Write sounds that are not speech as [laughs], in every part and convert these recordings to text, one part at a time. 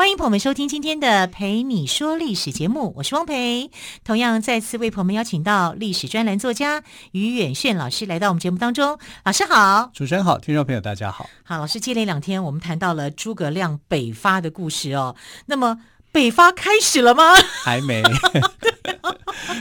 欢迎朋友们收听今天的《陪你说历史》节目，我是汪培。同样再次为朋友们邀请到历史专栏作家于远炫老师来到我们节目当中。老师好，主持人好，听众朋友大家好。好，老师接连两天我们谈到了诸葛亮北伐的故事哦。那么北伐开始了吗？[laughs] 还没。[laughs]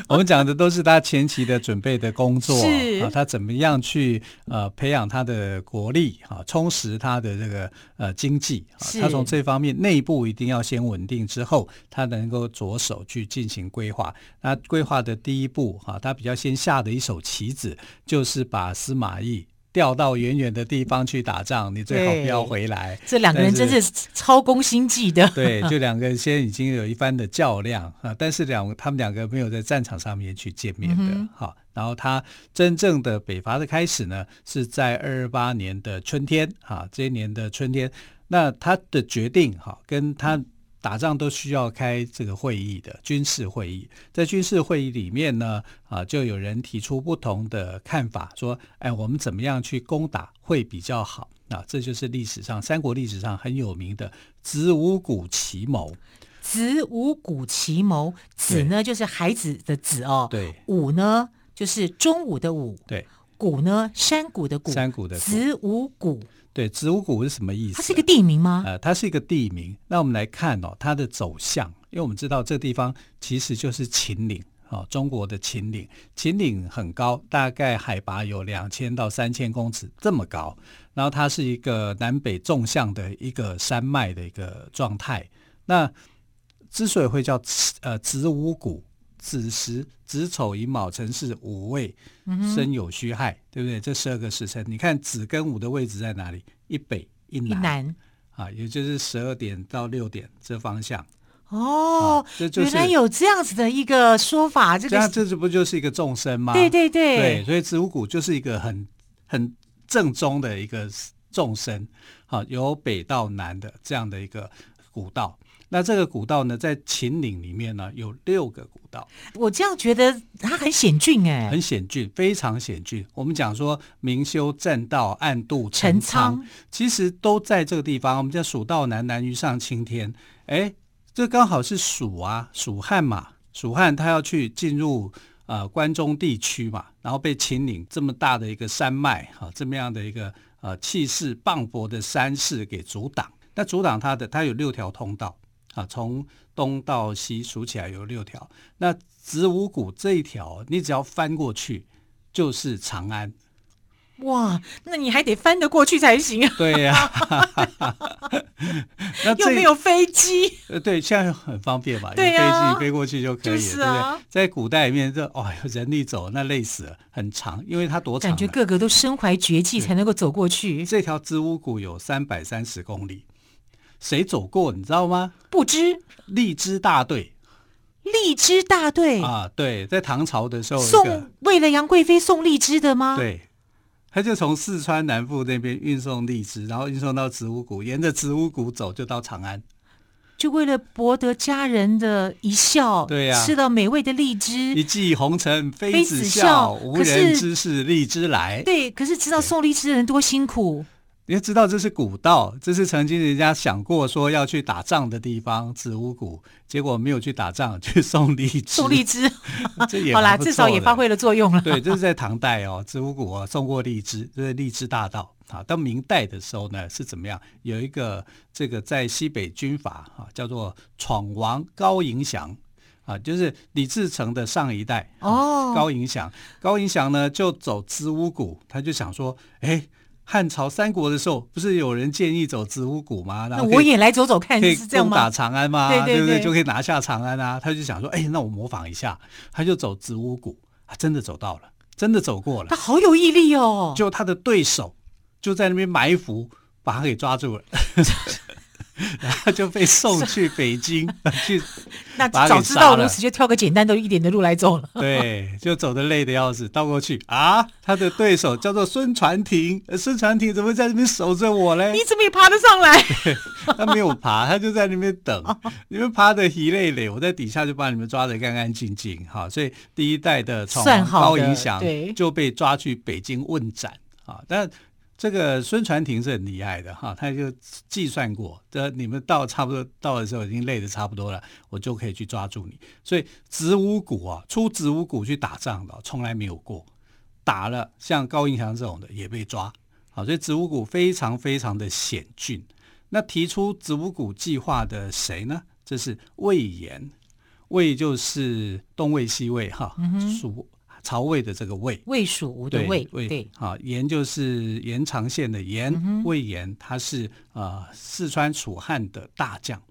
我们讲的都是他前期的准备的工作啊，他怎么样去呃培养他的国力啊，充实他的这个呃经济啊，他从这方面内部一定要先稳定之后，他能够着手去进行规划。那规划的第一步啊，他比较先下的一手棋子，就是把司马懿。调到远远的地方去打仗，你最好不要回来。这两个人真是超攻心计的。对，就两个人先已经有一番的较量啊，但是两他们两个没有在战场上面去见面的。好、嗯，然后他真正的北伐的开始呢，是在二二八年的春天啊，这一年的春天。那他的决定哈，跟他。打仗都需要开这个会议的军事会议，在军事会议里面呢，啊，就有人提出不同的看法，说，哎，我们怎么样去攻打会比较好？啊，这就是历史上三国历史上很有名的子午谷奇谋。子午谷奇谋，子呢就是孩子的子哦，对，午呢就是中午的午，对，谷呢山谷的谷，山谷的谷，子午谷。对，子午谷是什么意思？它是一个地名吗？呃，它是一个地名。那我们来看哦，它的走向，因为我们知道这个地方其实就是秦岭哦，中国的秦岭。秦岭很高，大概海拔有两千到三千公尺这么高。然后它是一个南北纵向的一个山脉的一个状态。那之所以会叫呃子午谷。子时子丑寅卯辰巳午未申酉戌亥，对不对？这十二个时辰，你看子跟午的位置在哪里？一北一南，一南啊，也就是十二点到六点这方向。哦，啊这就是、原来有这样子的一个说法。这个这这不就是一个纵深吗？对对对，对，所以子午谷就是一个很很正宗的一个纵深，好、啊，由北到南的这样的一个古道。那这个古道呢，在秦岭里面呢，有六个古道。我这样觉得它很险峻哎，很险峻，非常险峻。我们讲说明修栈道，暗度陈仓，其实都在这个地方。我们叫蜀道难，难于上青天。哎，这刚好是蜀啊，蜀汉嘛，蜀汉他要去进入呃关中地区嘛，然后被秦岭这么大的一个山脉哈，这么样的一个呃气势磅礴的山势给阻挡。那阻挡它的，它有六条通道。啊，从东到西数起来有六条，那子午谷这一条，你只要翻过去就是长安。哇，那你还得翻得过去才行啊！对呀、啊，那又没有飞机。呃，对，现在很方便嘛，[laughs] 对呀、啊，飞机飞过去就可以了，就是啊、对不对？在古代里面，这哦，人力走那累死了，很长，因为它多长？感觉个个都身怀绝技才能够走过去。这条子午谷有三百三十公里。谁走过？你知道吗？不知。荔枝大队，荔枝大队啊，对，在唐朝的时候，送为了杨贵妃送荔枝的吗？对，他就从四川南部那边运送荔枝，然后运送到子午谷，沿着子午谷走，就到长安，就为了博得佳人的一笑。对呀、啊，吃到美味的荔枝，一骑红尘妃子笑，无人知是荔枝来。对，可是知道送荔枝的人多辛苦。你要知道这是古道，这是曾经人家想过说要去打仗的地方，子午谷，结果没有去打仗，去送荔枝。送荔枝，[laughs] 这也好啦，至少也发挥了作用了。对，这是在唐代哦，子午谷啊送过荔枝，这是荔枝大道啊。到明代的时候呢，是怎么样？有一个这个在西北军阀啊，叫做闯王高迎祥啊，就是李自成的上一代哦。高迎祥，高迎祥呢就走子午谷，他就想说，哎。汉朝三国的时候，不是有人建议走子午谷吗？那我也来走走看，可以攻打长安吗？对对对，对不对？就可以拿下长安啊！他就想说，哎，那我模仿一下，他就走子午谷，他真的走到了，真的走过了。他好有毅力哦！就他的对手就在那边埋伏，把他给抓住了。[laughs] [laughs] 然后就被送去北京 [laughs] 去。那早知道如此，就挑个简单的一点的路来走了。对，就走的累的要死，倒过去啊！他的对手叫做孙传庭，孙传庭怎么在那边守着我嘞？你怎么也爬得上来？[laughs] 他没有爬，他就在那边等。你们爬得疲累累，我在底下就把你们抓得干干净净。哈，所以第一代的闯王高迎祥就被抓去北京问斩啊！但这个孙传庭是很厉害的哈，他就计算过，这你们到差不多到的时候已经累得差不多了，我就可以去抓住你。所以子午谷啊，出子午谷去打仗的从来没有过，打了像高迎祥这种的也被抓。好，所以子午谷非常非常的险峻。那提出子午谷计划的谁呢？这是魏延，魏就是东魏西魏哈，蜀。曹魏的这个魏，魏蜀吴的魏，魏对，啊，延就是延长线的延，嗯、魏延他是啊、呃、四川楚汉的大将。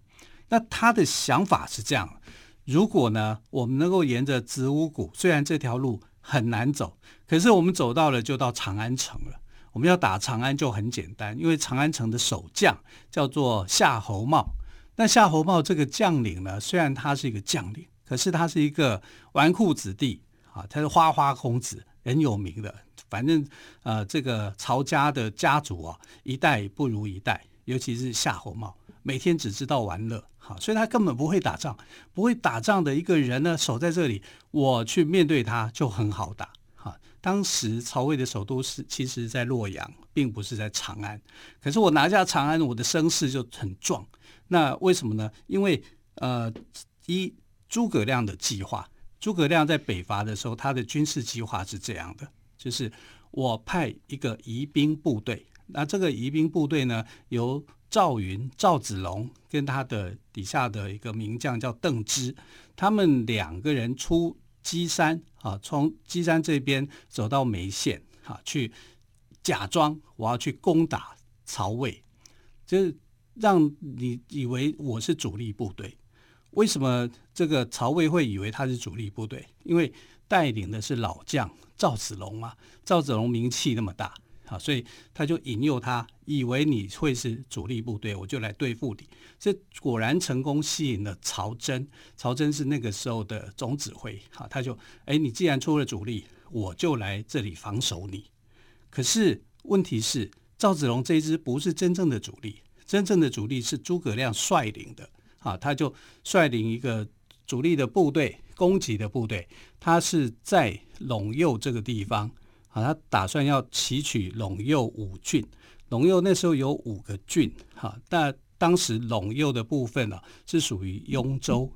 那他的想法是这样：如果呢，我们能够沿着子午谷，虽然这条路很难走，可是我们走到了就到长安城了。我们要打长安就很简单，因为长安城的守将叫做夏侯茂。那夏侯茂这个将领呢，虽然他是一个将领，可是他是一个纨绔子弟。啊，他是花花公子，很有名的。反正呃，这个曹家的家族啊，一代不如一代，尤其是夏侯茂，每天只知道玩乐，好，所以他根本不会打仗。不会打仗的一个人呢，守在这里，我去面对他就很好打。哈，当时曹魏的首都是其实在洛阳，并不是在长安。可是我拿下长安，我的声势就很壮。那为什么呢？因为呃，一诸葛亮的计划。诸葛亮在北伐的时候，他的军事计划是这样的：就是我派一个疑兵部队，那这个疑兵部队呢，由赵云、赵子龙跟他的底下的一个名将叫邓芝，他们两个人出箕山啊，从箕山这边走到眉县啊，去假装我要去攻打曹魏，就是让你以为我是主力部队。为什么这个曹魏会以为他是主力部队？因为带领的是老将赵子龙嘛，赵子龙名气那么大啊，所以他就引诱他，以为你会是主力部队，我就来对付你。这果然成功吸引了曹真，曹真是那个时候的总指挥啊，他就哎，你既然出了主力，我就来这里防守你。可是问题是，赵子龙这支不是真正的主力，真正的主力是诸葛亮率领的。啊，他就率领一个主力的部队，攻击的部队，他是在陇右这个地方，啊，他打算要奇取陇右五郡。陇右那时候有五个郡，哈，但当时陇右的部分呢、啊，是属于雍州，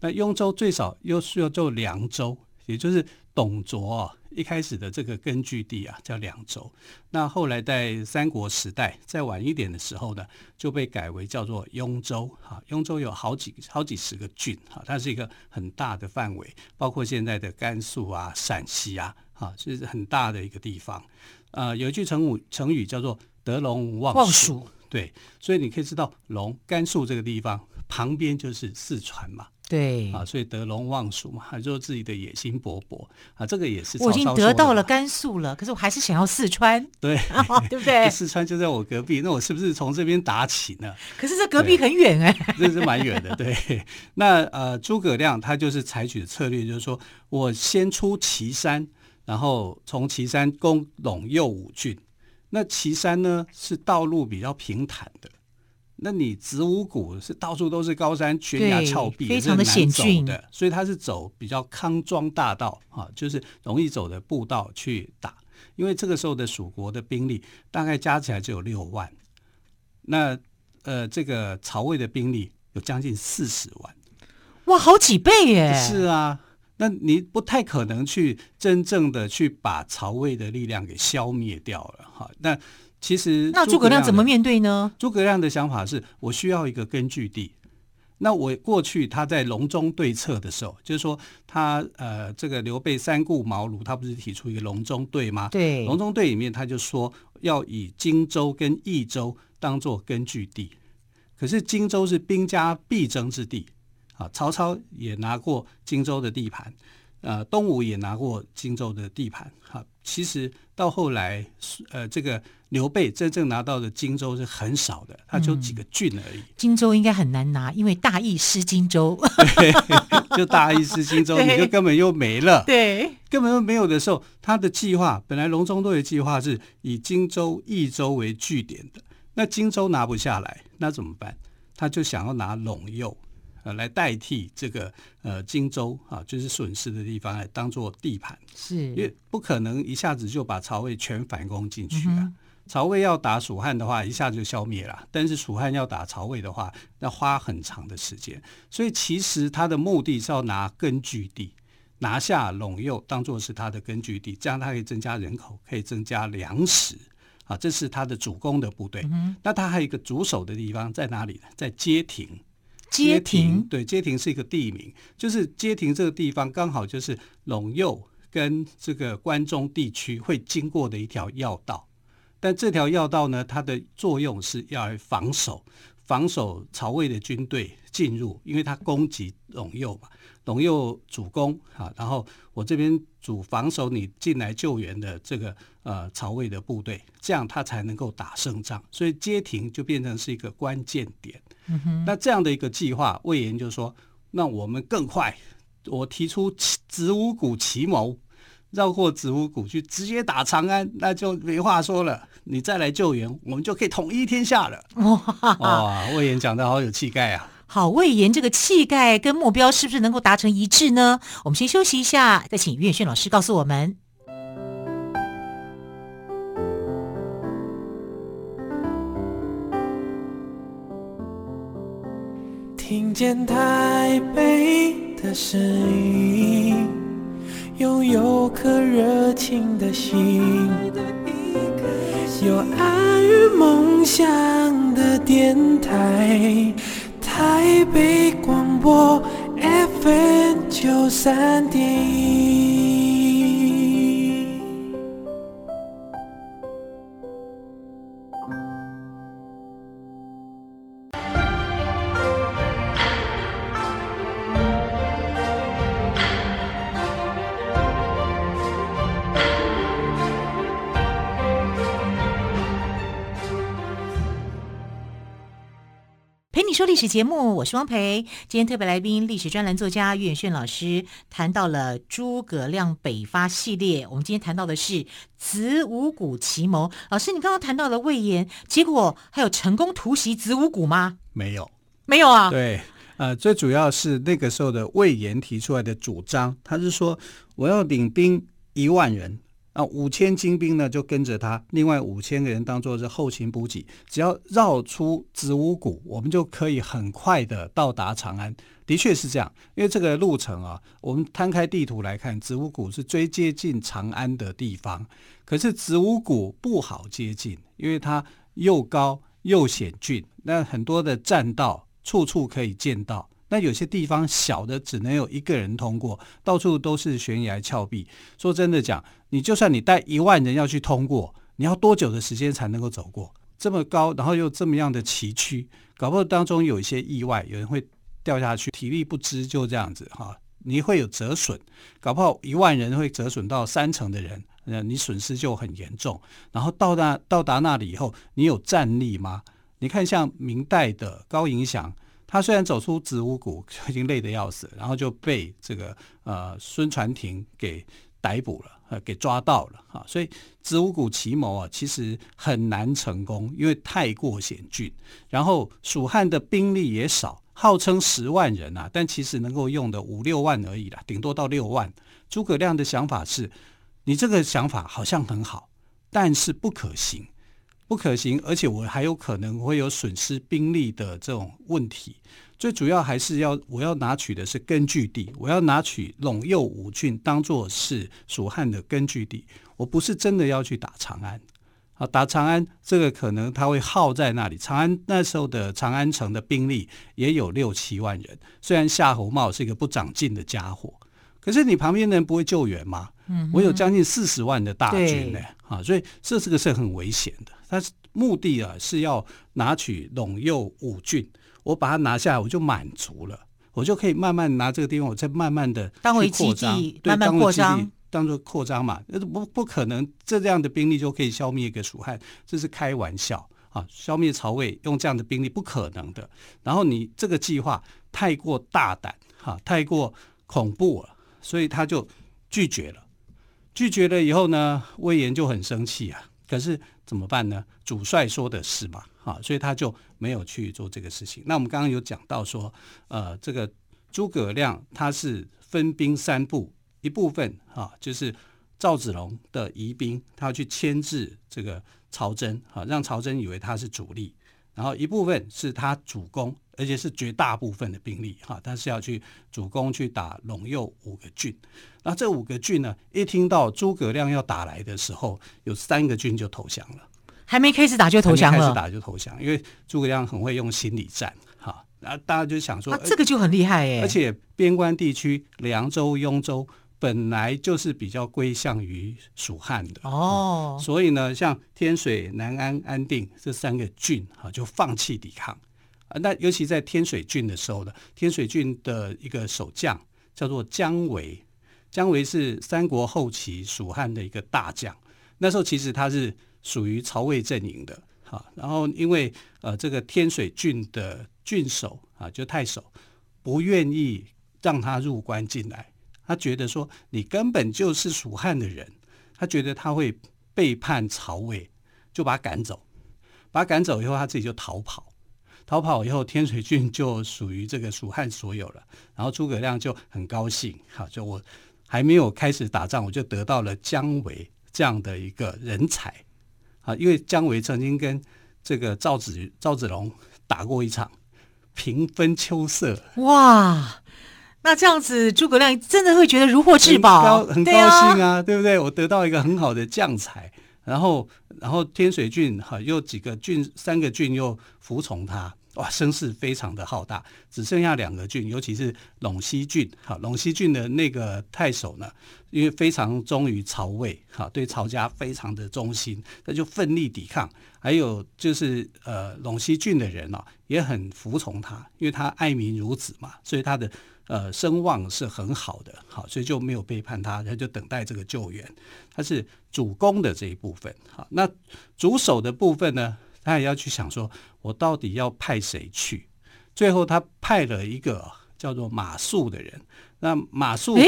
那雍州最少又需要做凉州，也就是董卓啊。一开始的这个根据地啊，叫凉州。那后来在三国时代再晚一点的时候呢，就被改为叫做雍州。哈，雍州有好几好几十个郡，哈，它是一个很大的范围，包括现在的甘肃啊、陕西啊，哈，是很大的一个地方。呃，有一句成语，成语叫做得陇望蜀。对，所以你可以知道，陇甘肃这个地方旁边就是四川嘛。对啊，所以得陇望蜀嘛，还说自己的野心勃勃啊，这个也是。我已经得到了甘肃了，可是我还是想要四川，[laughs] 对，[laughs] 对不对？[laughs] 四川就在我隔壁，那我是不是从这边打起呢？可是这隔壁很远哎，这是蛮远的。对，那呃，诸葛亮他就是采取的策略，就是说我先出祁山，然后从祁山攻陇右五郡。那祁山呢，是道路比较平坦的。那你子午谷是到处都是高山悬崖峭壁，非常的险峻的，所以它是走比较康庄大道啊，就是容易走的步道去打。因为这个时候的蜀国的兵力大概加起来只有六万，那呃，这个曹魏的兵力有将近四十万，哇，好几倍耶！是啊，那你不太可能去真正的去把曹魏的力量给消灭掉了哈。那其实，那诸葛亮怎么面对呢？诸葛亮的想法是我需要一个根据地。那我过去他在隆中对策的时候，就是说他呃，这个刘备三顾茅庐，他不是提出一个隆中对吗？对，隆中对里面他就说要以荆州跟益州当做根据地。可是荆州是兵家必争之地啊，曹操也拿过荆州的地盘。呃，东吴也拿过荆州的地盘，哈，其实到后来，呃，这个刘备真正拿到的荆州是很少的，他就几个郡而已。嗯、荆州应该很难拿，因为大意失荆州，[laughs] 对，就大意失荆州，你就根本又没了，对，根本又没有的时候，他的计划本来隆中对的计划是以荆州、益州为据点的，那荆州拿不下来，那怎么办？他就想要拿陇右。呃，来代替这个呃荆州啊，就是损失的地方，来当做地盘，是，因为不可能一下子就把曹魏全反攻进去啊。嗯、曹魏要打蜀汉的话，一下子就消灭了；但是蜀汉要打曹魏的话，要花很长的时间。所以其实他的目的是要拿根据地，拿下陇右，当做是他的根据地，这样他可以增加人口，可以增加粮食啊，这是他的主攻的部队。嗯、那他还有一个主守的地方在哪里呢？在街亭。街亭，对，街亭是一个地名，就是街亭这个地方刚好就是陇右跟这个关中地区会经过的一条要道，但这条要道呢，它的作用是要来防守，防守曹魏的军队进入，因为它攻击陇右嘛。陇右主攻啊，然后我这边主防守你进来救援的这个呃曹魏的部队，这样他才能够打胜仗。所以街亭就变成是一个关键点。嗯哼。那这样的一个计划，魏延就说：“那我们更快，我提出子午谷奇谋，绕过子午谷去直接打长安，那就没话说了。你再来救援，我们就可以统一天下了。[laughs] ”哇，哇，魏延讲的好有气概啊！好，魏延这个气概跟目标是不是能够达成一致呢？我们先休息一下，再请于远炫老师告诉我们。听见台北的声音，拥有颗热情的心，有爱与梦想 sand 历史节目，我是汪培。今天特别来宾，历史专栏作家岳远炫老师谈到了诸葛亮北伐系列。我们今天谈到的是子午谷奇谋。老师，你刚刚谈到了魏延，结果还有成功突袭子午谷吗？没有，没有啊。对，呃，最主要是那个时候的魏延提出来的主张，他是说我要领兵一万人。啊，五千精兵呢就跟着他，另外五千个人当做是后勤补给，只要绕出子午谷，我们就可以很快的到达长安。的确是这样，因为这个路程啊，我们摊开地图来看，子午谷是最接近长安的地方。可是子午谷不好接近，因为它又高又险峻，那很多的栈道处处可以见到。那有些地方小的只能有一个人通过，到处都是悬崖峭壁。说真的讲，你就算你带一万人要去通过，你要多久的时间才能够走过？这么高，然后又这么样的崎岖，搞不好当中有一些意外，有人会掉下去，体力不支，就这样子哈，你会有折损，搞不好一万人会折损到三成的人，那你损失就很严重。然后到达到达那里以后，你有战力吗？你看像明代的高迎祥。他虽然走出子午谷 [laughs] 已经累得要死，然后就被这个呃孙传庭给逮捕了，呃给抓到了啊，所以子午谷奇谋啊其实很难成功，因为太过险峻，然后蜀汉的兵力也少，号称十万人啊，但其实能够用的五六万而已啦，顶多到六万。诸葛亮的想法是，你这个想法好像很好，但是不可行。不可行，而且我还有可能会有损失兵力的这种问题。最主要还是要我要拿取的是根据地，我要拿取陇右五郡当做是蜀汉的根据地。我不是真的要去打长安啊，打长安这个可能他会耗在那里。长安那时候的长安城的兵力也有六七万人，虽然夏侯茂是一个不长进的家伙，可是你旁边的人不会救援吗？嗯，我有将近四十万的大军呢，啊，所以这是个是很危险的。他目的啊是要拿取陇右五郡，我把它拿下来，我就满足了。我就可以慢慢拿这个地方，我再慢慢的当为基地，慢慢扩张，当做扩张嘛。不不可能这样的兵力就可以消灭一个蜀汉，这是开玩笑啊！消灭曹魏用这样的兵力不可能的。然后你这个计划太过大胆哈、啊，太过恐怖了，所以他就拒绝了。拒绝了以后呢，魏延就很生气啊。可是怎么办呢？主帅说的是嘛，啊，所以他就没有去做这个事情。那我们刚刚有讲到说，呃，这个诸葛亮他是分兵三部，一部分啊，就是赵子龙的疑兵，他要去牵制这个曹真，啊，让曹真以为他是主力。然后一部分是他主攻，而且是绝大部分的兵力哈，他是要去主攻去打陇右五个郡。那这五个郡呢，一听到诸葛亮要打来的时候，有三个郡就投降了，还没开始打就投降了，开始打就投降，因为诸葛亮很会用心理战哈。然后大家就想说，啊，这个就很厉害耶，而且边关地区凉州、雍州。本来就是比较归向于蜀汉的哦、嗯，所以呢，像天水、南安、安定这三个郡哈，就放弃抵抗那尤其在天水郡的时候呢，天水郡的一个守将叫做姜维，姜维是三国后期蜀汉的一个大将。那时候其实他是属于曹魏阵营的哈。然后因为呃这个天水郡的郡守啊，就太守不愿意让他入关进来。他觉得说你根本就是蜀汉的人，他觉得他会背叛曹魏，就把他赶走。把他赶走以后，他自己就逃跑。逃跑以后，天水郡 [laughs] 就属于这个蜀汉所有了。然后诸葛亮就很高兴，哈，就我还没有开始打仗，我就得到了姜维这样的一个人才啊。因为姜维曾经跟这个赵子赵子龙打过一场，平分秋色。哇！那这样子，诸葛亮真的会觉得如获至宝，很高兴啊，对不对？我得到一个很好的将才，然后，然后天水郡哈又几个郡，三个郡又服从他，哇，声势非常的浩大。只剩下两个郡，尤其是陇西郡，哈，陇西郡的那个太守呢，因为非常忠于曹魏，哈，对曹家非常的忠心，他就奋力抵抗。还有就是呃，陇西郡的人啊，也很服从他，因为他爱民如子嘛，所以他的。呃，声望是很好的，好，所以就没有背叛他，他就等待这个救援。他是主攻的这一部分，好，那主守的部分呢，他也要去想说，我到底要派谁去？最后他派了一个叫做马谡的人。那马谡，哎，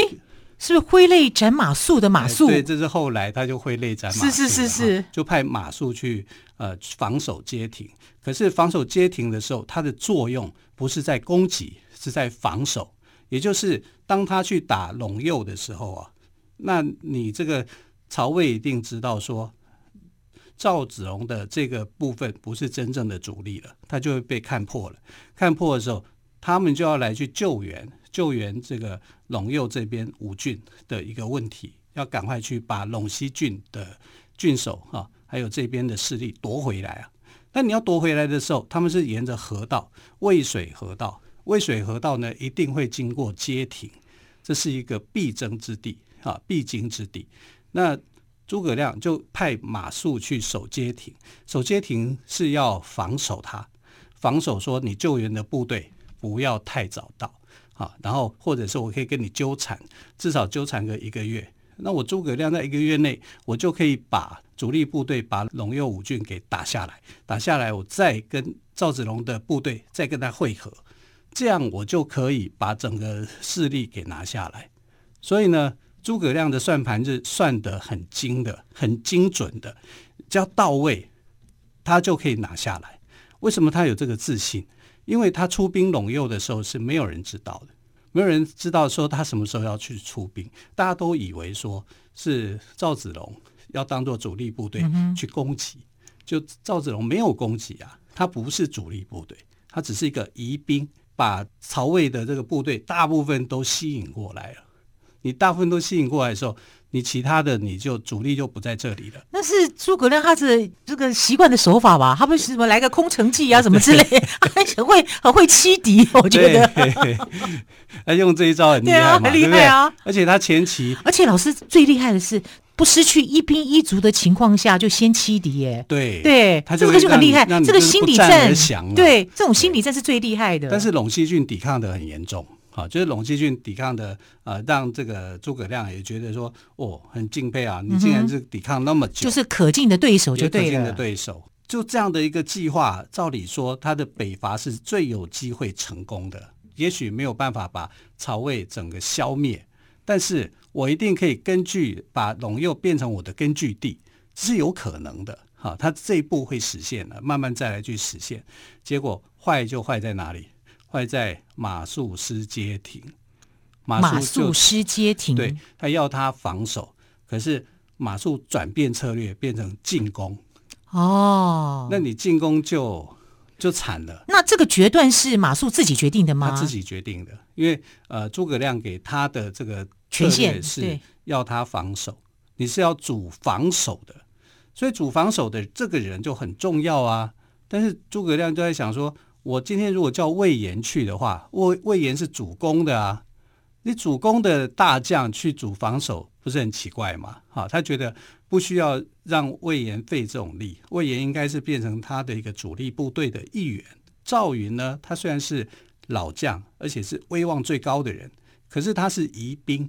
是不是挥泪斩马谡的马谡？对，这是后来他就挥泪斩马谡，是是是是，就派马谡去呃防守街亭。可是防守街亭的时候，它的作用不是在攻击，是在防守。也就是当他去打陇右的时候啊，那你这个曹魏一定知道说，赵子龙的这个部分不是真正的主力了，他就会被看破了。看破的时候，他们就要来去救援，救援这个陇右这边五郡的一个问题，要赶快去把陇西郡的郡守哈，还有这边的势力夺回来啊。那你要夺回来的时候，他们是沿着河道，渭水河道。渭水河道呢，一定会经过街亭，这是一个必争之地啊，必经之地。那诸葛亮就派马谡去守街亭，守街亭是要防守他，防守说你救援的部队不要太早到啊，然后或者是我可以跟你纠缠，至少纠缠个一个月。那我诸葛亮在一个月内，我就可以把主力部队把陇右五郡给打下来，打下来我再跟赵子龙的部队再跟他会合。这样我就可以把整个势力给拿下来，所以呢，诸葛亮的算盘是算得很精的、很精准的，只要到位，他就可以拿下来。为什么他有这个自信？因为他出兵陇右的时候是没有人知道的，没有人知道说他什么时候要去出兵，大家都以为说是赵子龙要当做主力部队去攻击，就赵子龙没有攻击啊，他不是主力部队，他只是一个疑兵。把曹魏的这个部队大部分都吸引过来了，你大部分都吸引过来的时候，你其他的你就主力就不在这里了。那是诸葛亮他的这个习惯的手法吧？他不是什么来个空城计啊什么之类，[laughs] 很会很会欺敌，我觉得。他用这一招很厉害嘛，很厉害啊！而且他前期，而且老师最厉害的是。不失去一兵一卒的情况下就先欺敌耶，对对，他这个就很厉害，这个心理战，对这种心理战是最厉害的。但是陇西郡抵抗的很严重，好，就是陇西郡抵抗的，呃，让这个诸葛亮也觉得说，哦，很敬佩啊，你竟然是抵抗那么久，就是可敬的对手，就对了，可敬的对手，就这样的一个计划，照理说他的北伐是最有机会成功的，也许没有办法把曹魏整个消灭，但是我一定可以根据把陇右变成我的根据地，这是有可能的，哈，他这一步会实现的，慢慢再来去实现，结果坏就坏在哪里？坏在马术师街亭，马术师街亭，对，他要他防守，可是马术转变策略，变成进攻。哦，那你进攻就就惨了。那这个决断是马术自己决定的吗？他自己决定的，因为呃，诸葛亮给他的这个权限是要他防守，你是要主防守的，所以主防守的这个人就很重要啊。但是诸葛亮就在想说。我今天如果叫魏延去的话，魏魏延是主攻的啊，你主攻的大将去主防守，不是很奇怪吗？好，他觉得不需要让魏延费这种力，魏延应该是变成他的一个主力部队的一员。赵云呢，他虽然是老将，而且是威望最高的人，可是他是疑兵，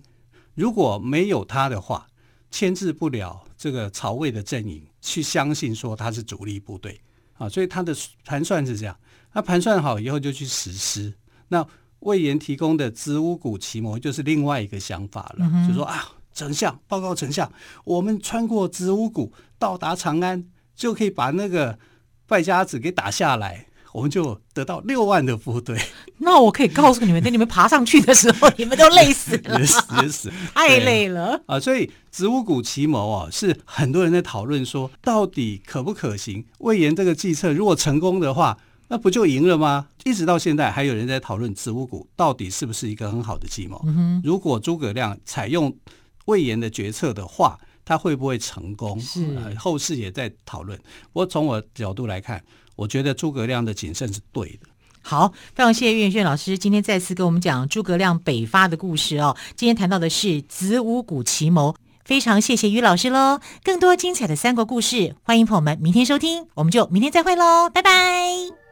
如果没有他的话，牵制不了这个曹魏的阵营，去相信说他是主力部队啊，所以他的盘算是这样。他盘算好以后就去实施。那魏延提供的子午谷奇谋就是另外一个想法了，嗯、就说啊，丞相报告丞相，我们穿过子午谷到达长安，就可以把那个败家子给打下来，我们就得到六万的部队。[laughs] 那我可以告诉你们，等你们爬上去的时候，你们都累死了，累 [laughs] 死也死，[laughs] 太累了啊！所以子午谷奇谋啊，是很多人在讨论说，到底可不可行？魏延这个计策如果成功的话。那不就赢了吗？一直到现在，还有人在讨论子午谷到底是不是一个很好的计谋。嗯、如果诸葛亮采用魏延的决策的话，他会不会成功？是、呃、后世也在讨论。不过从我角度来看，我觉得诸葛亮的谨慎是对的。好，非常谢谢于远炫老师今天再次跟我们讲诸葛亮北伐的故事哦。今天谈到的是子午谷奇谋，非常谢谢于老师喽。更多精彩的三国故事，欢迎朋友们明天收听。我们就明天再会喽，拜拜。